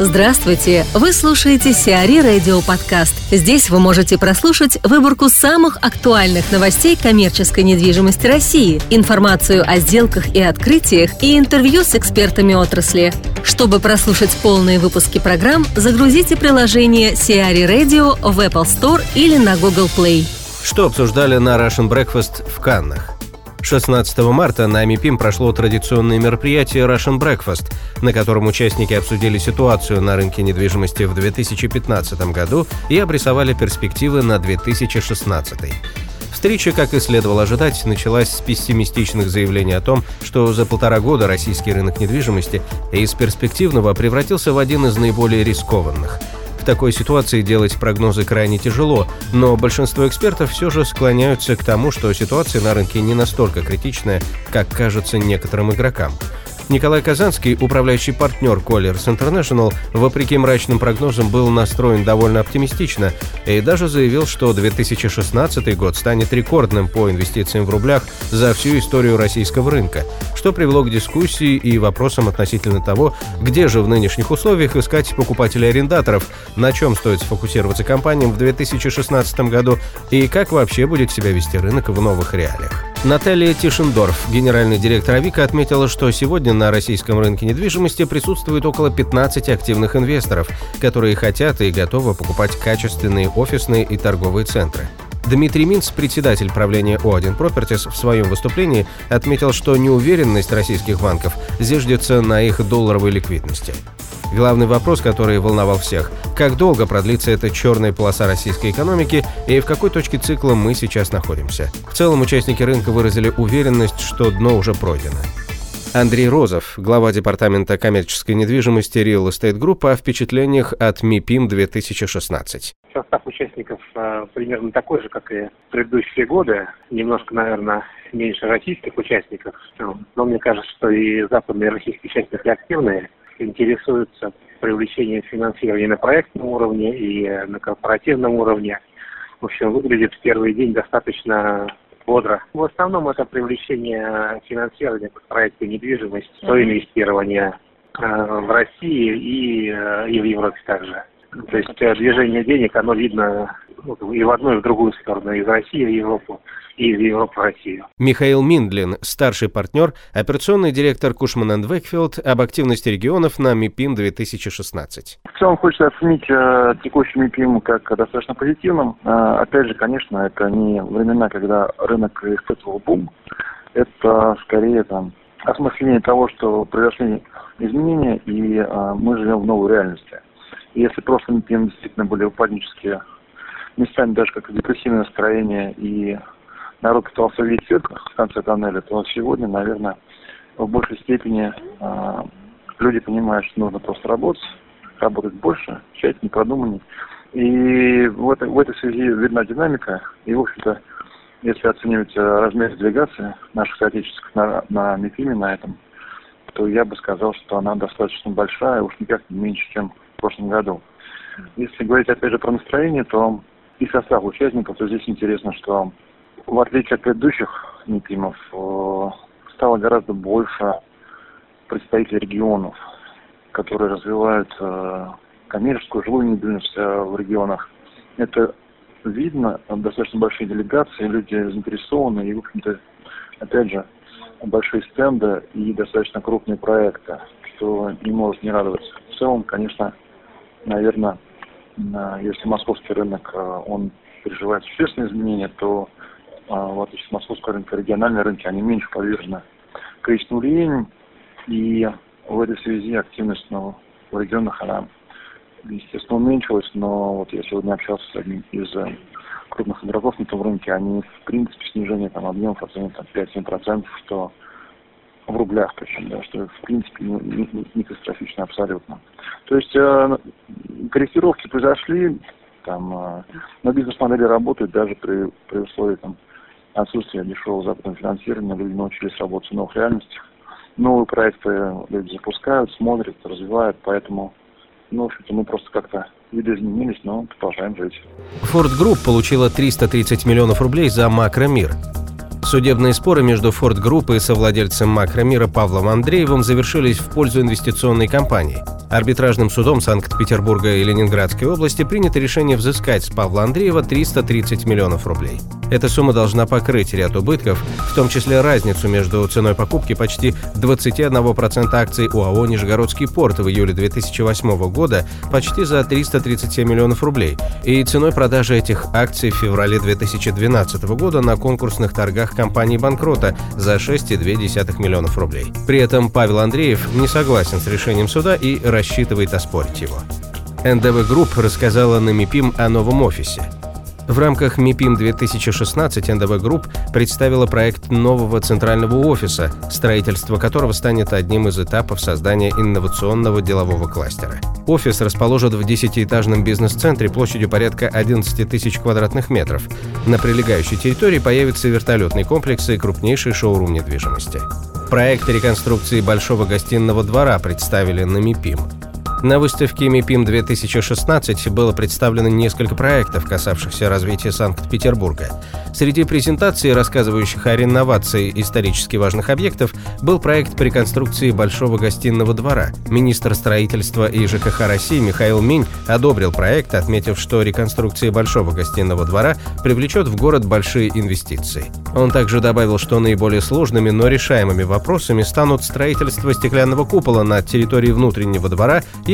Здравствуйте! Вы слушаете Сиари Радио Подкаст. Здесь вы можете прослушать выборку самых актуальных новостей коммерческой недвижимости России, информацию о сделках и открытиях и интервью с экспертами отрасли. Чтобы прослушать полные выпуски программ, загрузите приложение Сиари Radio в Apple Store или на Google Play. Что обсуждали на Russian Breakfast в Каннах? 16 марта на МИПИМ прошло традиционное мероприятие Russian Breakfast, на котором участники обсудили ситуацию на рынке недвижимости в 2015 году и обрисовали перспективы на 2016. Встреча, как и следовало ожидать, началась с пессимистичных заявлений о том, что за полтора года российский рынок недвижимости из перспективного превратился в один из наиболее рискованных – в такой ситуации делать прогнозы крайне тяжело, но большинство экспертов все же склоняются к тому, что ситуация на рынке не настолько критичная, как кажется некоторым игрокам. Николай Казанский, управляющий партнер Colliers International, вопреки мрачным прогнозам был настроен довольно оптимистично и даже заявил, что 2016 год станет рекордным по инвестициям в рублях за всю историю российского рынка, что привело к дискуссии и вопросам относительно того, где же в нынешних условиях искать покупателей-арендаторов, на чем стоит сфокусироваться компаниям в 2016 году и как вообще будет себя вести рынок в новых реалиях. Наталья Тишендорф, генеральный директор Авика, отметила, что сегодня на российском рынке недвижимости присутствует около 15 активных инвесторов, которые хотят и готовы покупать качественные офисные и торговые центры. Дмитрий Минц, председатель правления O1 Properties, в своем выступлении отметил, что неуверенность российских банков зиждется на их долларовой ликвидности. Главный вопрос, который волновал всех – как долго продлится эта черная полоса российской экономики и в какой точке цикла мы сейчас находимся. В целом участники рынка выразили уверенность, что дно уже пройдено. Андрей Розов, глава департамента коммерческой недвижимости Real Estate Group, о впечатлениях от МИПИМ 2016. Состав участников э, примерно такой же, как и предыдущие годы. Немножко, наверное, меньше российских участников. Но мне кажется, что и западные российские участники активные интересуются привлечением финансирования на проектном уровне и э, на корпоративном уровне. В общем, выглядит в первый день достаточно бодро. В основном это привлечение финансирования по проекту недвижимости, то инвестирование э, в России и, э, и в Европе также. То есть движение денег, оно видно ну, и в одну, и в другую сторону, из России в Европу, и из Европы в Россию. Михаил Миндлин, старший партнер, операционный директор Кушман энд Векфилд об активности регионов на МИПИМ 2016. В целом хочется оценить э, текущий МИПИМ как достаточно позитивным. Э, опять же, конечно, это не времена, когда рынок испытывал бум. Это скорее там осмысление того, что произошли изменения, и э, мы живем в новой реальности. Если прошлый МИПИМ действительно были упаднические местами даже как депрессивное настроение, и народ пытался видеть свет в конце тоннеля, то сегодня, наверное, в большей степени э, люди понимают, что нужно просто работать, работать больше, тщательнее, продуманнее. И в этой, в этой связи видна динамика, и, в общем-то, если оценивать размер делегации наших соотечественников на, на МИФИМе, на этом, то я бы сказал, что она достаточно большая, уж никак не меньше, чем в прошлом году. Если говорить, опять же, про настроение, то и состав участников, то здесь интересно, что в отличие от предыдущих МИПИМов, э, стало гораздо больше представителей регионов, которые развивают э, коммерческую жилую недвижимость э, в регионах. Это видно, достаточно большие делегации, люди заинтересованы, и, в общем-то, опять же, большие стенды и достаточно крупные проекты, что не может не радовать. В целом, конечно, наверное, если московский рынок, э, он переживает существенные изменения, то э, в отличие от московского рынка, региональные рынки, они меньше подвержены кризисным влиянию, и в этой связи активность ну, в регионах, она, естественно, уменьшилась, но вот я сегодня общался с одним из э, крупных игроков на этом рынке, они, в принципе, снижение там объемов оценивают 5-7%, что в рублях причем, да, что в принципе не, не, не катастрофично абсолютно. То есть э, корректировки произошли, там, э, но бизнес-модели работают даже при, при условии там, отсутствия дешевого западного финансирования, люди научились работать в новых реальностях. Новые проекты люди запускают, смотрят, развивают, поэтому, ну, в общем-то, мы просто как-то видоизменились, но продолжаем жить. Ford Group получила 330 миллионов рублей за макромир. Судебные споры между Ford Group и совладельцем Макромира Павлом Андреевым завершились в пользу инвестиционной компании. Арбитражным судом Санкт-Петербурга и Ленинградской области принято решение взыскать с Павла Андреева 330 миллионов рублей. Эта сумма должна покрыть ряд убытков, в том числе разницу между ценой покупки почти 21% акций ОАО «Нижегородский порт» в июле 2008 года почти за 337 миллионов рублей и ценой продажи этих акций в феврале 2012 года на конкурсных торгах компании-банкрота за 6,2 миллионов рублей. При этом Павел Андреев не согласен с решением суда и рассчитывает оспорить его. НДВ Групп рассказала на MIPIM о новом офисе. В рамках MIPIM 2016 НДВ Групп представила проект нового центрального офиса, строительство которого станет одним из этапов создания инновационного делового кластера. Офис расположен в 10-этажном бизнес-центре площадью порядка 11 тысяч квадратных метров. На прилегающей территории появятся вертолетный комплекс и крупнейший шоурум недвижимости. Проект реконструкции Большого гостиного двора представили на MIPIM. На выставке МИПИМ-2016 было представлено несколько проектов, касавшихся развития Санкт-Петербурга. Среди презентаций, рассказывающих о реновации исторически важных объектов, был проект по реконструкции Большого гостиного двора. Министр строительства и ЖКХ России Михаил Минь одобрил проект, отметив, что реконструкция Большого гостиного двора привлечет в город большие инвестиции. Он также добавил, что наиболее сложными, но решаемыми вопросами станут строительство стеклянного купола на территории внутреннего двора и